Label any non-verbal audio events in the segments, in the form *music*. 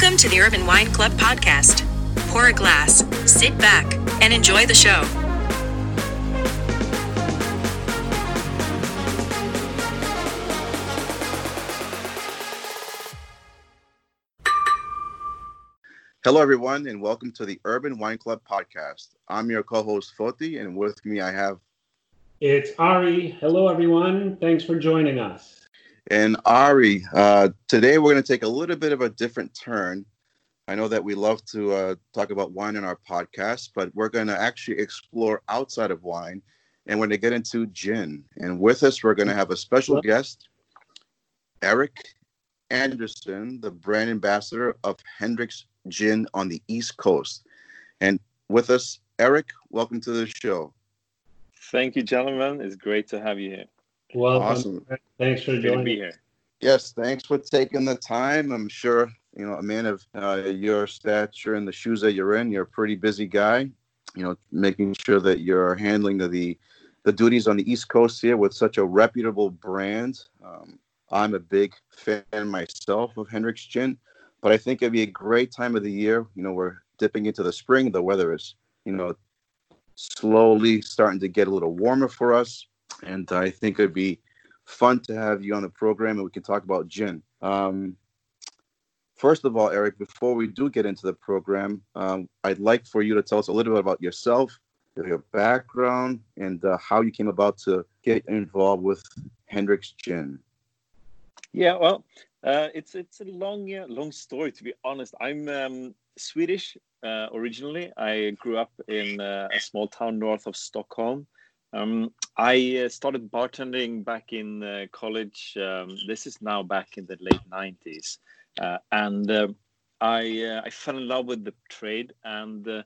Welcome to the Urban Wine Club podcast. Pour a glass, sit back, and enjoy the show. Hello, everyone, and welcome to the Urban Wine Club podcast. I'm your co host, Foti, and with me I have. It's Ari. Hello, everyone. Thanks for joining us. And Ari, uh, today we're going to take a little bit of a different turn. I know that we love to uh, talk about wine in our podcast, but we're going to actually explore outside of wine and we're going to get into gin. And with us, we're going to have a special guest, Eric Anderson, the brand ambassador of Hendrick's Gin on the East Coast. And with us, Eric, welcome to the show. Thank you, gentlemen. It's great to have you here. Welcome. Awesome. Thanks for Great joining. be here. Yes, thanks for taking the time. I'm sure, you know, a man of uh, your stature and the shoes that you're in, you're a pretty busy guy, you know, making sure that you're handling the, the duties on the East Coast here with such a reputable brand. Um, I'm a big fan myself of Hendrick's Gin, but I think it'd be a great time of the year. You know, we're dipping into the spring. The weather is, you know, slowly starting to get a little warmer for us. And I think it'd be fun to have you on the program and we can talk about gin. Um, first of all, Eric, before we do get into the program, um, I'd like for you to tell us a little bit about yourself, your background, and uh, how you came about to get involved with Hendrick's Gin. Yeah, well, uh, it's it's a long long story to be honest. I'm um, Swedish uh, originally. I grew up in uh, a small town north of Stockholm. Um, I uh, started bartending back in uh, college. Um, this is now back in the late '90s, uh, and uh, I uh, I fell in love with the trade and. Uh,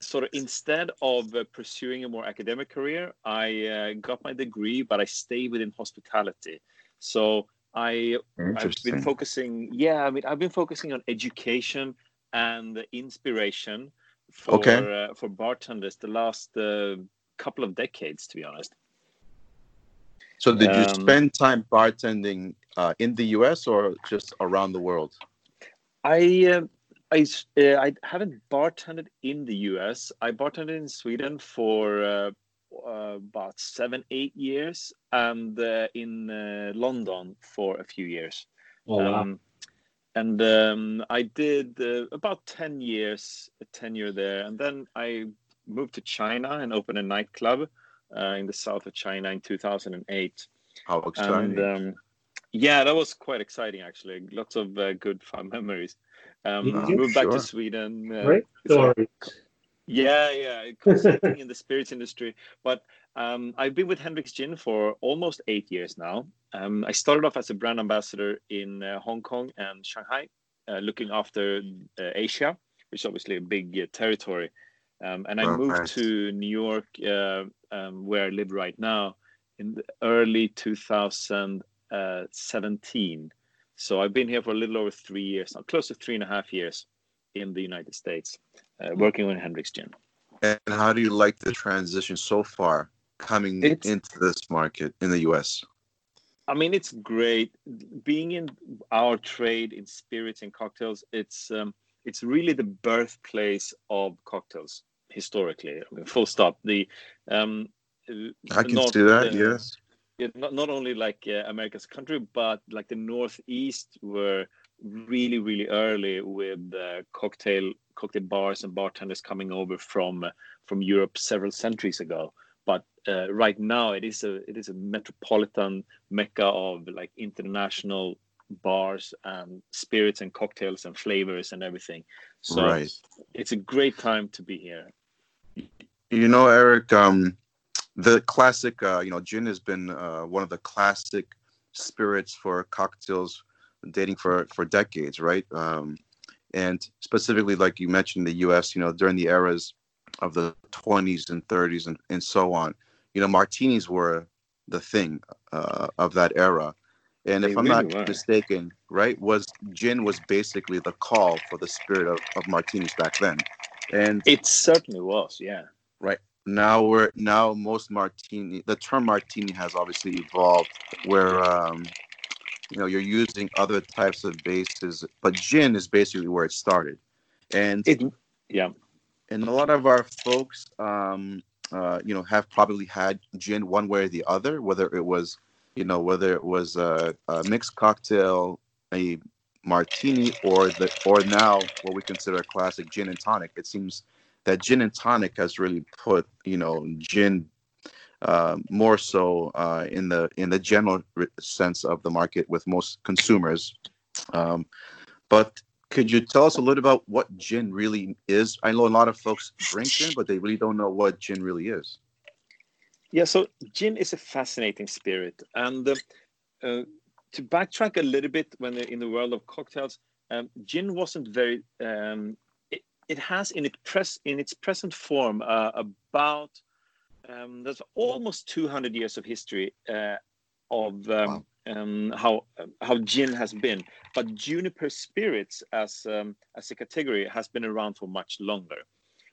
Sort of instead of uh, pursuing a more academic career, I uh, got my degree, but I stayed within hospitality. So I I've been focusing. Yeah, I mean, I've been focusing on education and inspiration for Okay. uh, for bartenders the last uh, couple of decades, to be honest. So, did you Um, spend time bartending uh, in the US or just around the world? I uh, I s- uh, I haven't bartended in the U.S. I bartended in Sweden for uh, uh, about seven eight years, and uh, in uh, London for a few years. Oh, wow. Um, and um, I did uh, about 10 years, a tenure there. And then I moved to China and opened a nightclub uh, in the south of China in 2008. How exciting. And um, yeah, that was quite exciting, actually. Lots of uh, good fun memories. Um, Yeah, moved back to Sweden. uh, Great so- yeah, yeah, consulting in the *laughs* spirits industry. But um, I've been with Hendrick's Gin for almost eight years now. Um, I started off as a brand ambassador in uh, Hong Kong and Shanghai, uh, looking after uh, Asia, which is obviously a big uh, territory. Um, and I Oh, moved nice. to New York, uh, um, where I live right now, in early 2017. So I've been here for a little over three years now, close to three and a half years in the United States, uh, working with Hendrick's Gin. And how do you like the transition so far coming It's- into this market in the US? I mean, it's great being in our trade in spirits and cocktails. It's um, it's really the birthplace of cocktails historically. I mean, full stop. The um, I can not, see that, uh, yes. yeah, not not only like uh, America's country, but like the Northeast were really really early with uh, cocktail cocktail bars and bartenders coming over from uh, from Europe several centuries ago. But uh, right now, it is a it is a metropolitan mecca of like international bars and spirits and cocktails and flavors and everything. So right. it's a great time to be here. You know, Eric, um, the classic, uh, you know, gin has been uh, one of the classic spirits for cocktails dating for, for decades, right? Um, and specifically, like you mentioned, the U.S., you know, during the eras of the 20s and 30s and, and so on, you know, martinis were the thing uh, of that era. And They if I'm really not were. mistaken, right, was gin was basically the call for the spirit of, of martinis back then. And It certainly was, yeah. Right. Now we're now most martini the term martini has obviously evolved where um you know, you're using other types of bases, but gin is basically where it started. And It, yeah, and a lot of our folks, um, uh, you know, have probably had gin one way or the other, whether it was, you know, whether it was a, a mixed cocktail, a martini, or the or now what we consider a classic gin and tonic. It seems that gin and tonic has really put, you know, gin uh, more so uh, in the in the general sense of the market with most consumers. Um, but could you tell us a little about what gin really is? I know a lot of folks drink gin, but they really don't know what gin really is. yeah. So gin is a fascinating spirit, and uh, uh, to backtrack a little bit, when in the world of cocktails, um, gin wasn't very. Um, it, it has in its press in its present form uh, about um, there's almost 200 years of history uh, of um, um, how how gin has been, but juniper spirits as um, as a category has been around for much longer.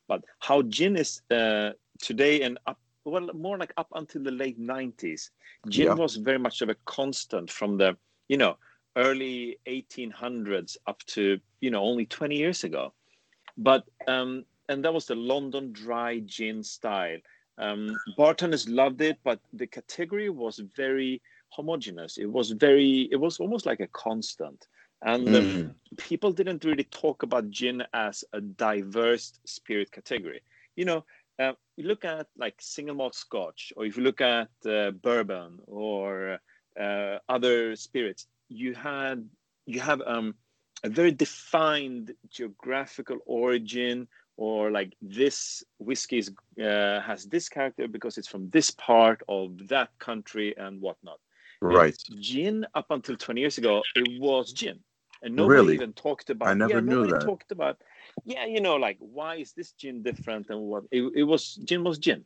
But how gin is uh, today and up well more like up until the late 90s, gin Yeah. was very much of a constant from the you know early 1800s up to you know only 20 years ago. But um, and that was the London dry gin style. Um, bartenders loved it, but the category was very homogenous. It was very, it was almost like a constant. And um, Mm. people didn't really talk about gin as a diverse spirit category. You know, uh, you look at like single malt scotch, or if you look at uh, bourbon or uh, other spirits, you had you have um, a very defined geographical origin or like this whiskey is, uh, has this character because it's from this part of that country and whatnot. Right. Gin up until 20 years ago, it was gin. And nobody Really? even talked about I never yeah, knew nobody that. talked about yeah, you know, like why is this gin different and what it, it was gin was gin.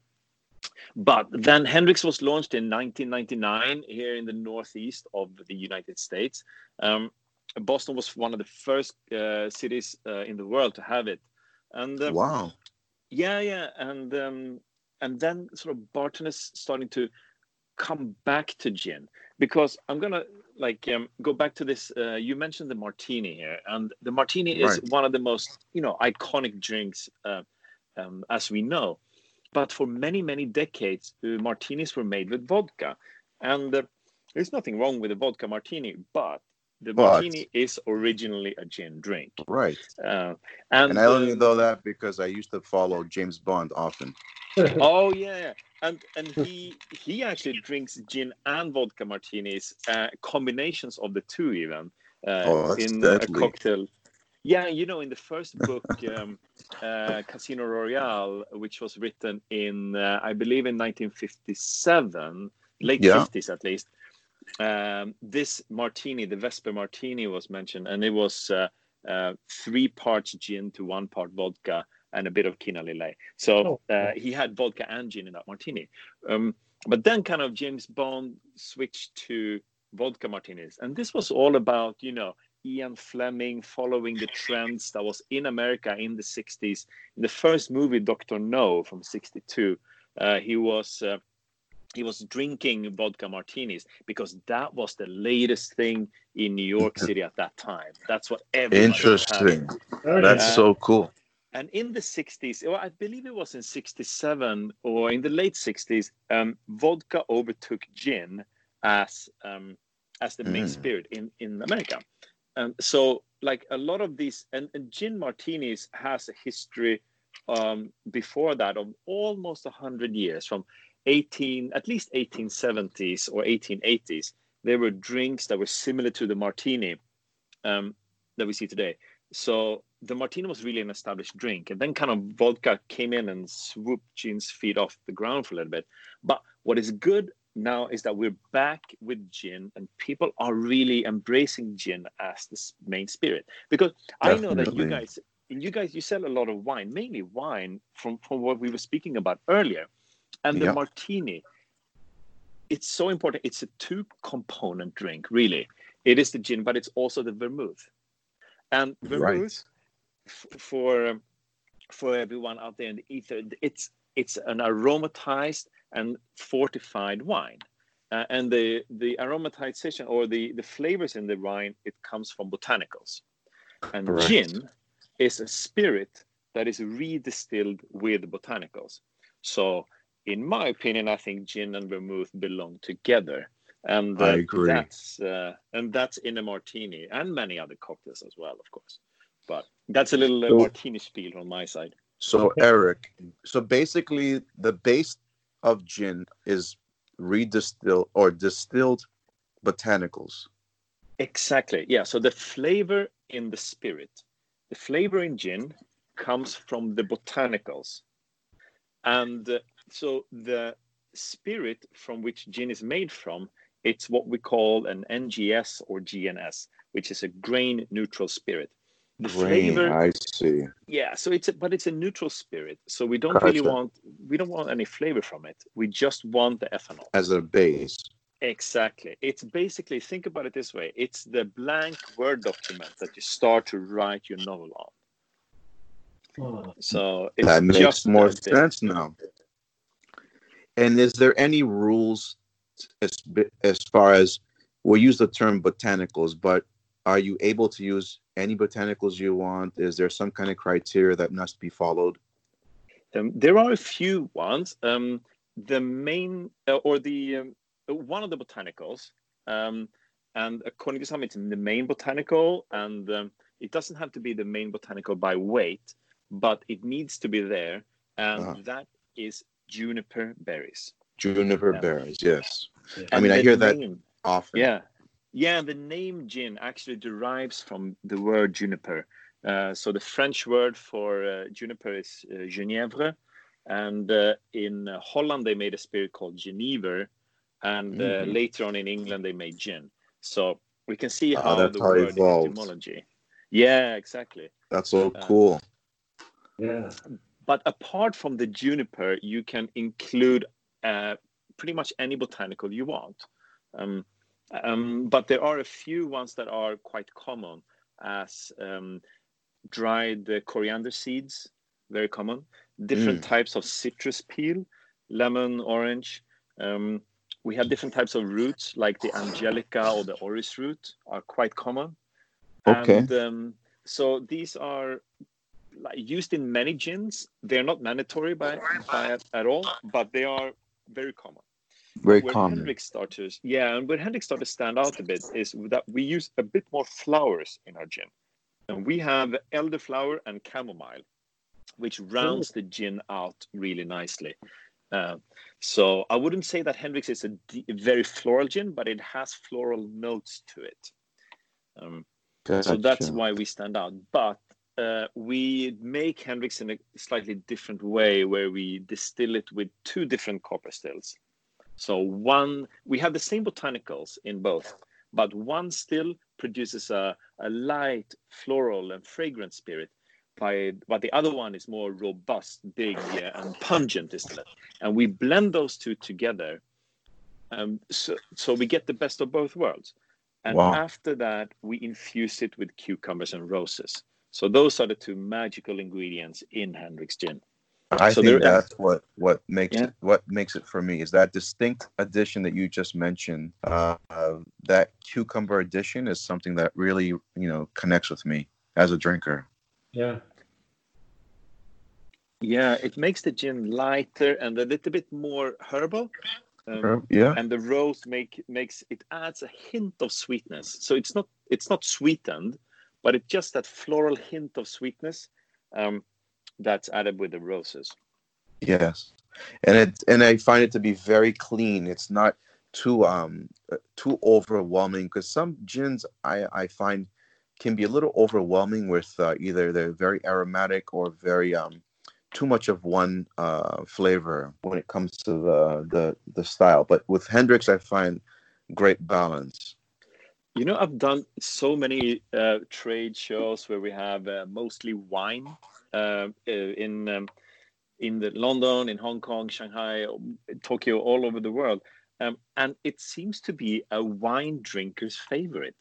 But then Hendrick's was launched in 1999 here in the northeast of the United States. Um, Boston was one of the first uh, cities uh, in the world to have it. And um, Wow. yeah, yeah, and um, and then sort of bartenders starting to come back to gin because I'm gonna like um, go back to this. Uh, you mentioned the martini here, and the martini is Right. one of the most you know iconic drinks uh, um, as we know. But for many many decades, uh, martinis were made with vodka, and uh, there's nothing wrong with a vodka martini, but the martini is originally a gin drink, Right. uh, and, And I only know that because I used to follow James Bond often. *laughs* oh yeah, yeah. and and he he actually drinks gin and vodka martinis, uh, combinations of the two even uh, Oh, in deadly. a cocktail. Yeah, you know, in the first book, *laughs* um, uh, Casino Royale, which was written in, uh, I believe, in 1957, late Yeah. 50s at least. Um, this martini, the Vesper martini, was mentioned, and it was uh, uh, three parts gin to one part vodka and a bit of Kina Lillet. So Oh. uh, he had vodka and gin in that martini. Um, but then, kind of, James Bond switched to vodka martinis, and this was all about, you know, Ian Fleming following the trends that was in America in the 60s. In the first movie, Doctor No from '62, uh, he was. He was drinking vodka martinis because that was the latest thing in New York City at that time. That's what everybody. Interesting. Okay. That's Uh, so cool. And in the 60s, or I believe it was in 67 or in the late 60s, um, vodka overtook gin as um, as the main Mm. spirit in, in America. And so, like a lot of these, and, and gin martinis has a history um, before that of almost 100 years from 18, at least 1870s or 1880s. There were drinks that were similar to the martini um, that we see today. So the martini was really an established drink, and then kind of vodka came in and swooped gin's feet off the ground for a little bit. But what is good now is that we're back with gin, and people are really embracing gin as the main spirit. Because I know that you guys, you guys, you sell a lot of wine, mainly wine from from what we were speaking about earlier, and the Yeah. martini. It's so important. It's a two component drink, really. It is the gin, but it's also the vermouth. And vermouth f- for for everyone out there in the ether, it's it's an aromatized and fortified wine. uh, and the the aromatization or the the flavors in the wine it comes from botanicals, and Correct. gin is a spirit that is redistilled with botanicals. So, in my opinion, I think gin and vermouth belong together, and uh, I agree. That's uh, and that's in a martini and many other cocktails as well, of course. But that's a little uh, So- martini spiel on my side. So Eric, so basically the base of gin is redistilled or distilled botanicals. Exactly. Yeah. So the flavor in the spirit, the flavor in gin comes from the botanicals. And so the spirit from which gin is made from, it's what we call an NGS or GNS, which is a grain neutral spirit. The Grain, flavor, I see. yeah. So it's a, but it's a neutral spirit. So we don't really want we don't want any flavor from it. We just want the ethanol. As a base. Exactly. It's basically think about it this way. It's the blank Word document that you start to write your novel on. Oh, So it's that makes just more sense now. And is there any rules as as far as we'll use the term botanicals, but are you able to use any botanicals you want? Is there some kind of criteria that must be followed? Um, there are a few ones. Um, the main uh, or the um, one of the botanicals, um, and according to some, it's the main botanical, and um, it doesn't have to be the main botanical by weight, but it needs to be there, and Uh-huh. that is juniper berries. Juniper Yeah. berries, yes. yeah. I mean, I the hear that often. Yeah, yeah. The name gin actually derives from the word juniper. Uh, so the French word for uh, juniper is uh, genièvre, and uh, in uh, Holland they made a spirit called Genever, and uh, Mhm. later on in England they made gin. So we can see Ah, how that's the how word evolved. etymology. Yeah, exactly. That's so Uh, cool. yeah. But apart from the juniper, you can include uh, pretty much any botanical you want. Um, um, but there are a few ones that are quite common, as um, dried coriander seeds, very common. Different types of citrus peel, lemon, orange. Um, we have different types of roots, like the angelica or the orris root, are quite common. Okay. And um, so these are used in many gins. They're not mandatory by, by at, all, but they are very common. Very where common. Hendrick starters, yeah, and where Hendrick starters stand out a bit is that we use a bit more flowers in our gin, and we have elderflower and chamomile, which rounds the gin out really nicely. Uh, so I wouldn't say that Hendrick's is a, d- very floral gin, but it has floral notes to it. Um, so that's why we stand out. But uh, we make Hendrick's in a slightly different way, where we distill it with two different copper stills. So one, we have the same botanicals in both, but one still produces a, a light floral and fragrant spirit, by but the other one is more robust, big, yeah, and pungent distillate. And we blend those two together, um, so so we get the best of both worlds. And Wow. after that, we infuse it with cucumbers and roses. So those are the two magical ingredients in Hendrick's gin. I So think there- that's what what makes Yeah. it what makes it for me is that distinct addition that you just mentioned. Uh, uh, that cucumber addition is something that really you know connects with me as a drinker. Yeah. Yeah, it makes the gin lighter and a little bit more herbal. Um, yeah, and the rose make makes it adds a hint of sweetness. So it's not it's not sweetened, but it's just that floral hint of sweetness um, that's added with the roses. yes, and it and I find it to be very clean. It's not too um uh, too overwhelming because some gins I I find can be a little overwhelming with uh, either they're very aromatic or very um too much of one uh, flavor when it comes to the, the the style. But with Hendrick's, I find great balance. You know, I've done so many uh, trade shows where we have uh, mostly wine uh, in um, in the London, in Hong Kong, Shanghai, Tokyo, all over the world, um, and it seems to be a wine drinker's favorite.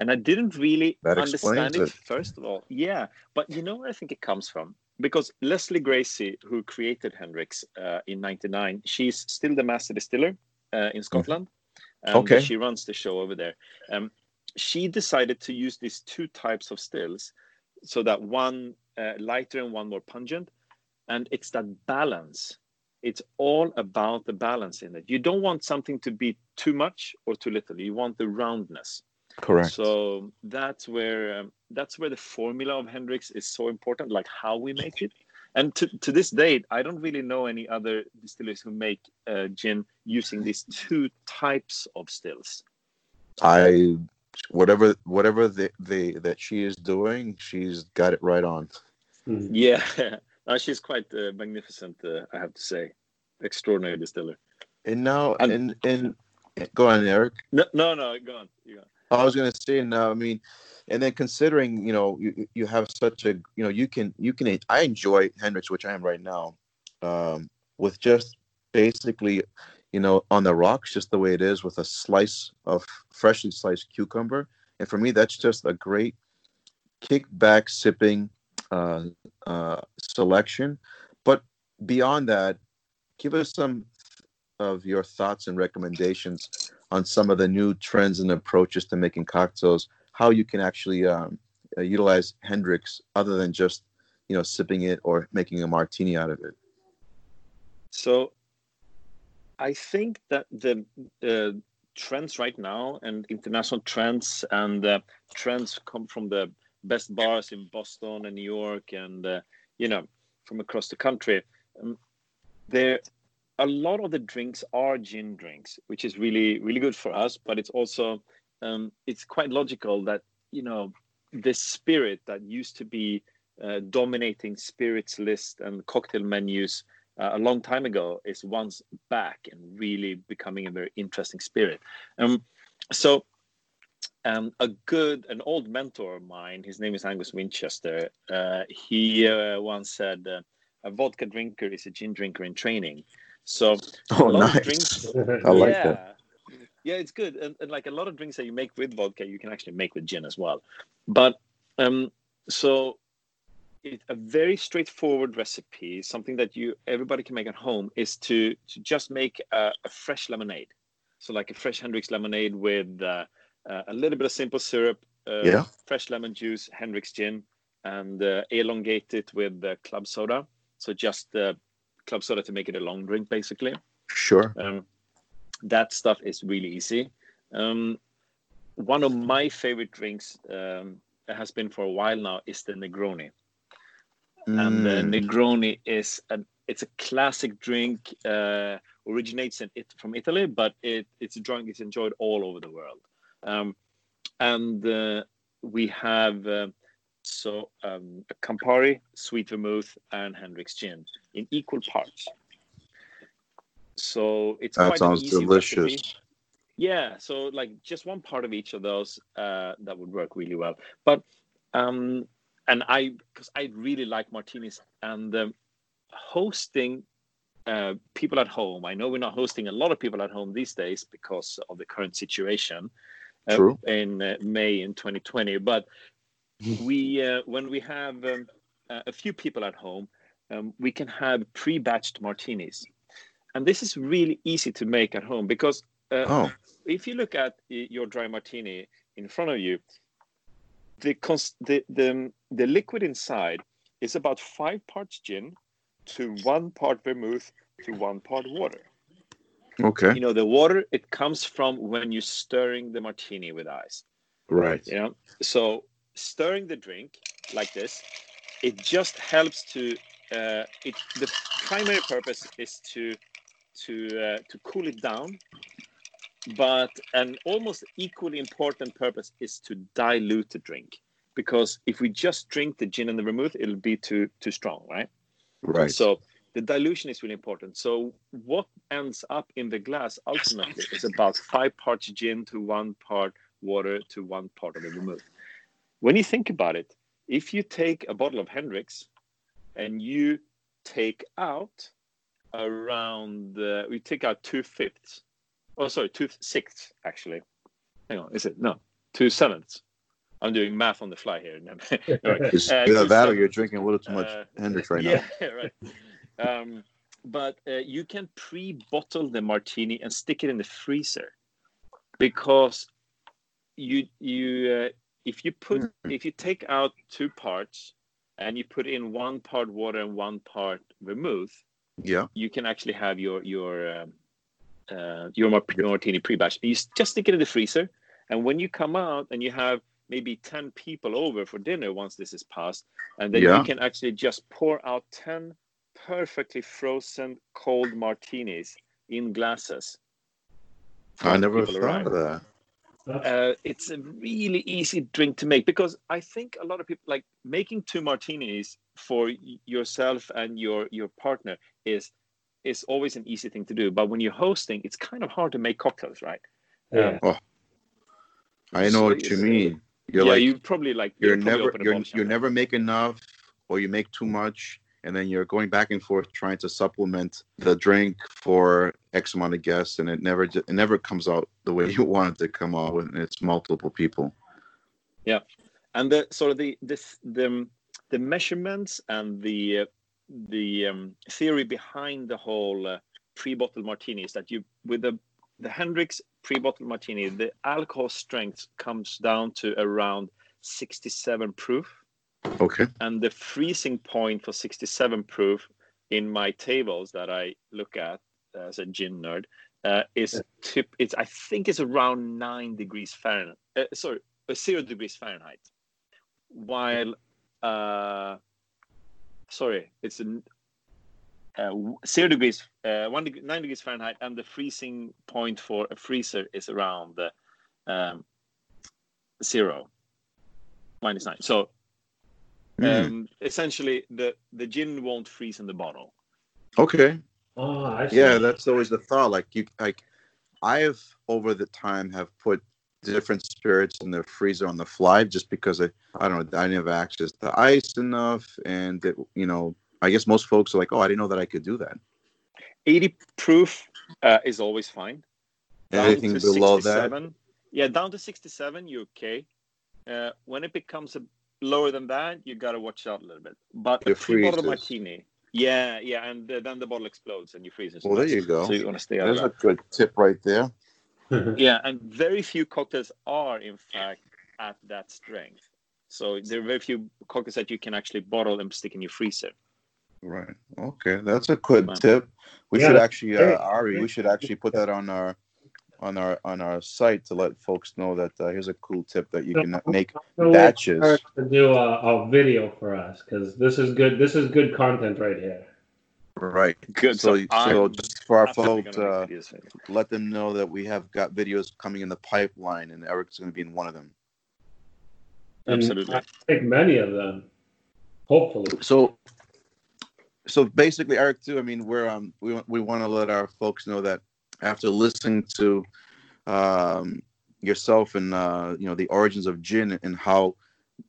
And I didn't really That understand it it. first of all. Yeah, but you know where I think it comes from? Because Lesley Gracie, who created Hendrick's uh, in '99, she's still the master distiller uh, in Scotland Um, Okay. She runs the show over there. Um, she decided to use these two types of stills, so that one uh, lighter and one more pungent, and it's that balance. It's all about the balance in it. You don't want something to be too much or too little. You want the roundness. Correct. So that's where um, that's where the formula of Hendrick's is so important, like how we make it. And to, to this date, I don't really know any other distillers who make uh, gin using these two types of stills. I whatever whatever the, the that she is doing, she's got it right on. Mhm. Yeah, *laughs* no, she's quite uh, magnificent, uh, I have to say. Extraordinary distiller. And now And- and and go on, Eric. No, no, no go on. You go on. I was gonna say now. I mean, and then considering you know you, you have such a you know you can you can I enjoy Hendrick's, which I am right now, um, with just basically you know on the rocks, just the way it is, with a slice of freshly sliced cucumber, and for me that's just a great kickback sipping uh, uh, selection. But beyond that, give us some of your thoughts and recommendations on some of the new trends and approaches to making cocktails, how you can actually um, uh, utilize Hendrick's other than just, you know, sipping it or making a martini out of it. So I think that the uh, trends right now and international trends and uh, trends come from the best bars in Boston and New York and uh, you know from across the country. Um, there, a lot of the drinks are gin drinks, which is really really good for us. But it's also um, it's quite logical that you know this spirit that used to be uh, dominating spirits list and cocktail menus uh, a long time ago is once back and really becoming a very interesting spirit. Um, so um, a good, an old mentor of mine, his name is Angus Winchester. Uh, he uh, once said, uh, "A vodka drinker is a gin drinker in training." So Oh, a lot of nice. drinks *laughs* I like yeah. that. Yeah, it's good, and, and like a lot of drinks that you make with vodka, you can actually make with gin as well. But um, so it, a very straightforward recipe, something that you everybody can make at home, is to to just make a, a fresh lemonade. So like a fresh Hendrick's lemonade with uh, uh, a little bit of simple syrup, uh, Yeah. fresh lemon juice, Hendrick's gin, and uh, elongate it with uh, club soda. So just uh, club soda to make it a long drink, basically. Sure. Um, that stuff is really easy. Um, one of my favorite drinks um, has been for a while now is the Negroni, and the Mm, Negroni is a it's a classic drink. Uh, originates in it from Italy, but it it's a drink it's enjoyed all over the world. Um, and uh, we have uh, so um, a Campari, sweet vermouth, and Hendrick's gin in equal parts. So it's that quite sounds delicious. recipe. Yeah, so like just one part of each of those uh, that would work really well. But um, and I because I really like martinis and um, hosting uh, people at home. I know we're not hosting a lot of people at home these days because of the current situation uh, True. in uh, May in 2020. But *laughs* we uh, when we have um, uh, a few people at home, um, we can have pre-batched martinis, and this is really easy to make at home because uh, Oh, if you look at your dry martini in front of you, the cons- the the, the liquid inside is about five parts gin to one part vermouth to one part water. okay. You know, the water it comes from when you're stirring the martini with ice. Right. You know, so stirring the drink like this, it just helps to. Uh, it the primary purpose is to to uh, to cool it down, but an almost equally important purpose is to dilute the drink because if we just drink the gin and the vermouth, it'll be too too strong, right? Right. So the dilution is really important. So what ends up in the glass ultimately is about five parts gin to one part water to one part of the vermouth. When you think about it, if you take a bottle of Hendrick's and you take out around, uh, we take out two fifths, oh sorry, two sixths actually. Hang on, is it no two sevenths? I'm doing math on the fly here. *laughs* *laughs* Alright. It's Uh, that you're drinking a little too much Uh, Hendrick's right *laughs* yeah, right. Um, but uh, you can pre-bottle the martini and stick it in the freezer because you you uh, if you put Mm. if you take out two parts and you put in one part water and one part vermouth, Yeah. you can actually have your your um, uh, your mar- your martini pre-batch. You just stick it in the freezer, and when you come out and you have maybe ten people over for dinner once this is passed, and then Yeah. you can actually just pour out ten perfectly frozen cold martinis in glasses. I never thought of that. Uh, it's a really easy drink to make because I think a lot of people like making two martinis for yourself and your your partner is is always an easy thing to do. But when you're hosting, it's kind of hard to make cocktails, right? Yeah. Oh. I know So what you mean. You're yeah, like you probably like you're you'll never you're you shop. never make enough or you make too much and then you're going back and forth trying to supplement the drink for x amount of guests and it never ju- it never comes out the way *laughs* you want it to come out when it's multiple people Yeah, and the sort of the this the the measurements and the uh, the um, theory behind the whole uh, pre-bottle martini is that you with the the Hendrick's pre-bottle martini the alcohol strength comes down to around 67 proof. Okay. And the freezing point for 67 proof in my tables that I look at as a gin nerd uh, is tip it's I think it's around 9 degrees Fahrenheit uh, sorry uh, 0 degrees Fahrenheit. While uh sorry it's an uh, zero degrees uh, one degree, nine degrees fahrenheit and the freezing point for a freezer is around the um, zero minus nine so Mm. um, essentially the the gin won't freeze in the bottle okay Oh, I see. yeah that's always the thought like you like i've over the time have put different spirits in the freezer on the fly just because i i don't know i didn't have access to ice enough and it, you know i guess most folks are like oh i didn't know that i could do that. 80 proof uh, is always fine. Down anything below that? yeah down to 67 you're okay. Uh, when it becomes a lower than that you got to watch out a little bit. But a It pre-bottle martini yeah yeah and uh, then the bottle explodes and you freeze it well there you go. So you want to stay out of there's a good tip right there yeah and very few cocktails are in fact at that strength so there are very few cocktails that you can actually bottle and stick in your freezer Right. Okay, that's a good Wow. tip. We Yeah, should actually, uh, Ari, we should actually put that on our on our on our site to let folks know that uh, here's a cool tip that you can make So wait batches. To do a, a video for us because this is good. This is good content right here. Right. good So, so, so just for our folks, uh, make videos for you. let them know that we have got videos coming in the pipeline, and Eric's going to be in one of them. And Absolutely. I think many of them. Hopefully. So, so basically, Eric, too. I mean, we're um, we want- we want to let our folks know that after listening to um, yourself and uh, you know the origins of gin and how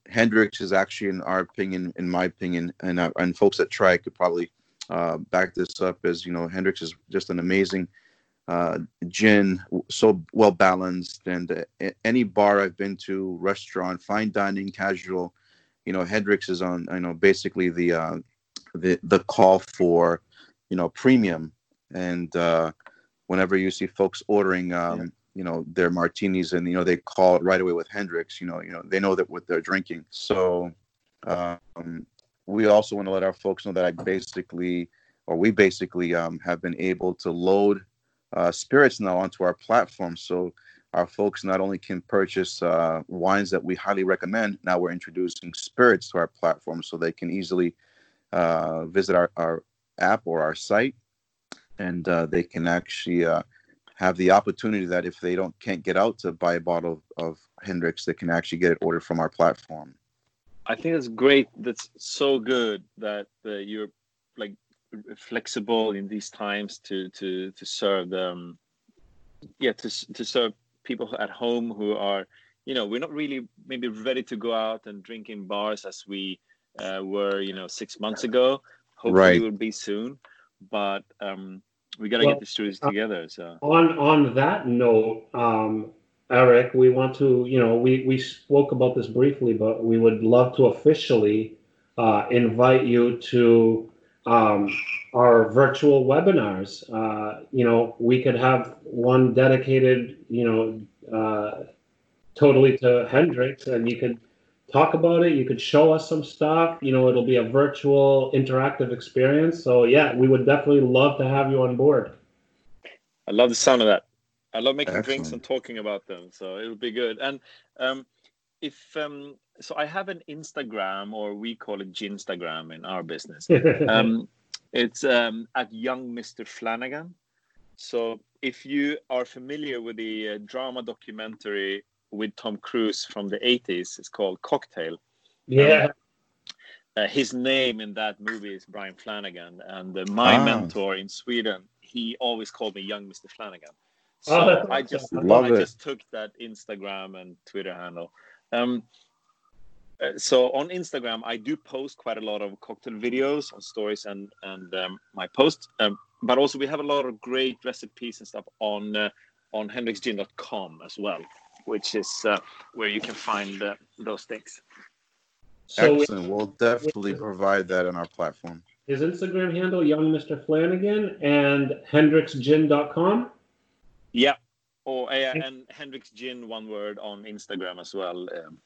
Hendrick's is actually, in our opinion, in my opinion, and uh, and folks that try could probably uh, back this up as you know Hendrick's is just an amazing uh, gin, so well balanced, and uh, any bar I've been to, restaurant, fine dining, casual, you know, Hendrick's is on, you know, basically the uh, the the call for, you know, premium, and uh, whenever you see folks ordering, um, Yeah. you know, their martinis, and you know, they call it right away with Hendrick's, you know, you know, they know that what they're drinking. So, um, we also want to let our folks know that I basically, or we basically, um, have been able to load uh, spirits now onto our platform. So our folks not only can purchase uh, wines that we highly recommend, now we're introducing spirits to our platform so they can easily uh, visit our, our app or our site and uh, they can actually uh, have the opportunity that if they don't can't get out to buy a bottle of, of Hendrick's, they can actually get it ordered from our platform. I think it's great. That's so good that uh, you're like flexible in these times to to to serve them. Yeah, to to serve people at home who are, you know, we're not really maybe ready to go out and drink in bars as we uh, were, you know, six months ago. Hopefully, Right. we'll be soon, but um, we got to Well, get the studios uh, together. So On on that note, um, Eric, we want to, you know, we we spoke about this briefly, but we would love to officially uh, invite you to um, our virtual webinars. Uh, you know, we could have one dedicated, you know, uh, totally to Hendrick's, and you could talk about it. You could show us some stuff. You know, it'll be a virtual interactive experience. So yeah, we would definitely love to have you on board. I love the sound of that. I love making Excellent. drinks and talking about them, so it'll be good. And um, if um, so, I have an Instagram, or we call it Ginstagram in our business. *laughs* Um, it's um, at Young Mr. Flanagan. So if you are familiar with the uh, drama documentary with Tom Cruise from the 80s, it's called Cocktail. yeah, Uh, his name in that movie is Brian Flanagan, and uh, my Ah. mentor in Sweden, he always called me Young Mr. Flanagan. *laughs* Oh, So that's I just awesome. Love I it. just took that Instagram and Twitter handle. Um, uh, so on Instagram, I do post quite a lot of cocktail videos on stories and and um, my posts. Um, but also we have a lot of great recipes and stuff on uh, on hendricksgin.com as well, which is uh, where you can find uh, those things. so Excellent. We'll definitely provide that on our platform. his Instagram handle, Young Mr. Flanagan, and HendricksGin.com. Yeah. Or uh, and Hendrick's Gin, one word on Instagram as well. Um,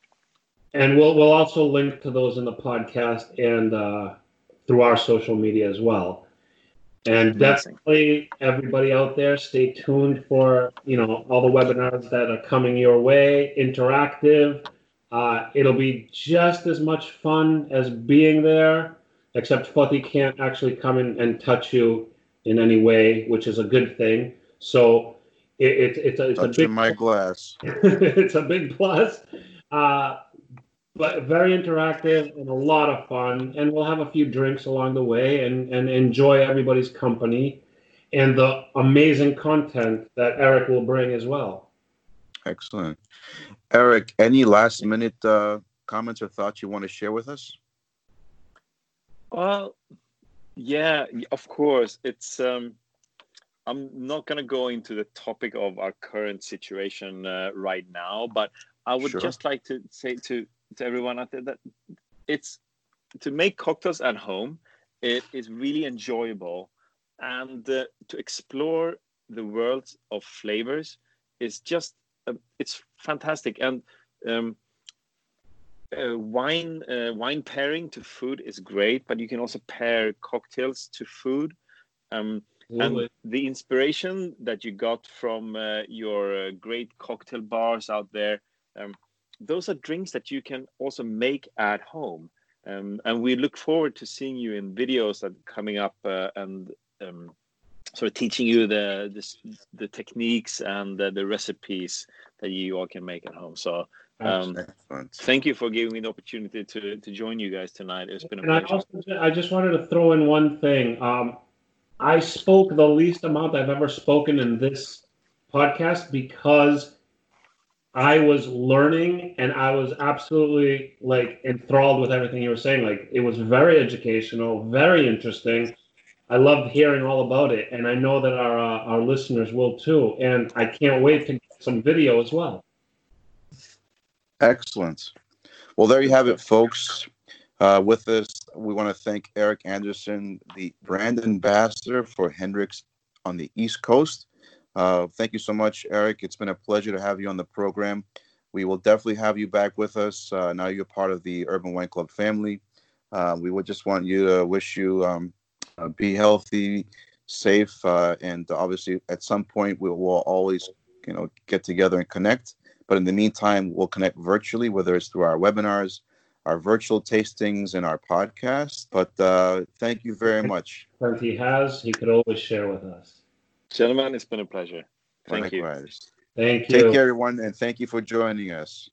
And we'll we'll also link to those in the podcast and uh, through our social media as well. And Amazing. definitely, everybody out there, stay tuned for you know all the webinars that are coming your way, interactive. Uh, it'll be just as much fun as being there, except Foti can't actually come in and touch you in any way, which is a good thing. So it, it, it's a, it's a big Touching my glass. *laughs* it's a big plus. Uh, but very interactive and a lot of fun. And we'll have a few drinks along the way and, and enjoy everybody's company and the amazing content that Eric will bring as well. Excellent. Eric, any last minute uh, comments or thoughts you want to share with us? Well, yeah, of course. It's um, I'm not gonna go into the topic of our current situation uh, right now, but I would Sure. just like to say to to everyone out there that it's to make cocktails at home. It is really enjoyable, and uh, to explore the world of flavors is just uh, it's fantastic. And um, uh, wine uh, wine pairing to food is great, but you can also pair cocktails to food. Um, and the inspiration that you got from uh, your uh, great cocktail bars out there, um, those are drinks that you can also make at home. Um, and we look forward to seeing you in videos that are coming up uh, and um, sort of teaching you the the, the techniques and the, the recipes that you all can make at home. So um, thank you for giving me the opportunity to to join you guys tonight. It's been a And I also I just wanted to throw in one thing. I spoke the least amount I've ever spoken in this podcast because I was learning and I was absolutely like enthralled with everything you were saying. Like it was very educational, very interesting. I loved hearing all about it, and I know that our uh, our listeners will too. And I can't wait to get some video as well. Excellent. Well, there you have it, folks. Uh, with this, we want to thank Eric Anderson, the brand ambassador for Hendrick's on the East Coast. Uh, thank you so much, Eric. It's been a pleasure to have you on the program. We will definitely have you back with us. Uh, now you're part of the Urban Wine Club family. Uh, we would just want you to wish you um, uh, be healthy, safe, uh, and obviously at some point we will always, you know, get together and connect. But in the meantime, we'll connect virtually, whether it's through our webinars, our virtual tastings, and our podcast. But uh, thank you very much. Since he has, he could always share with us. Gentlemen, it's been a pleasure. Thank you. Likewise. Thank you. Take care, everyone, and thank you for joining us.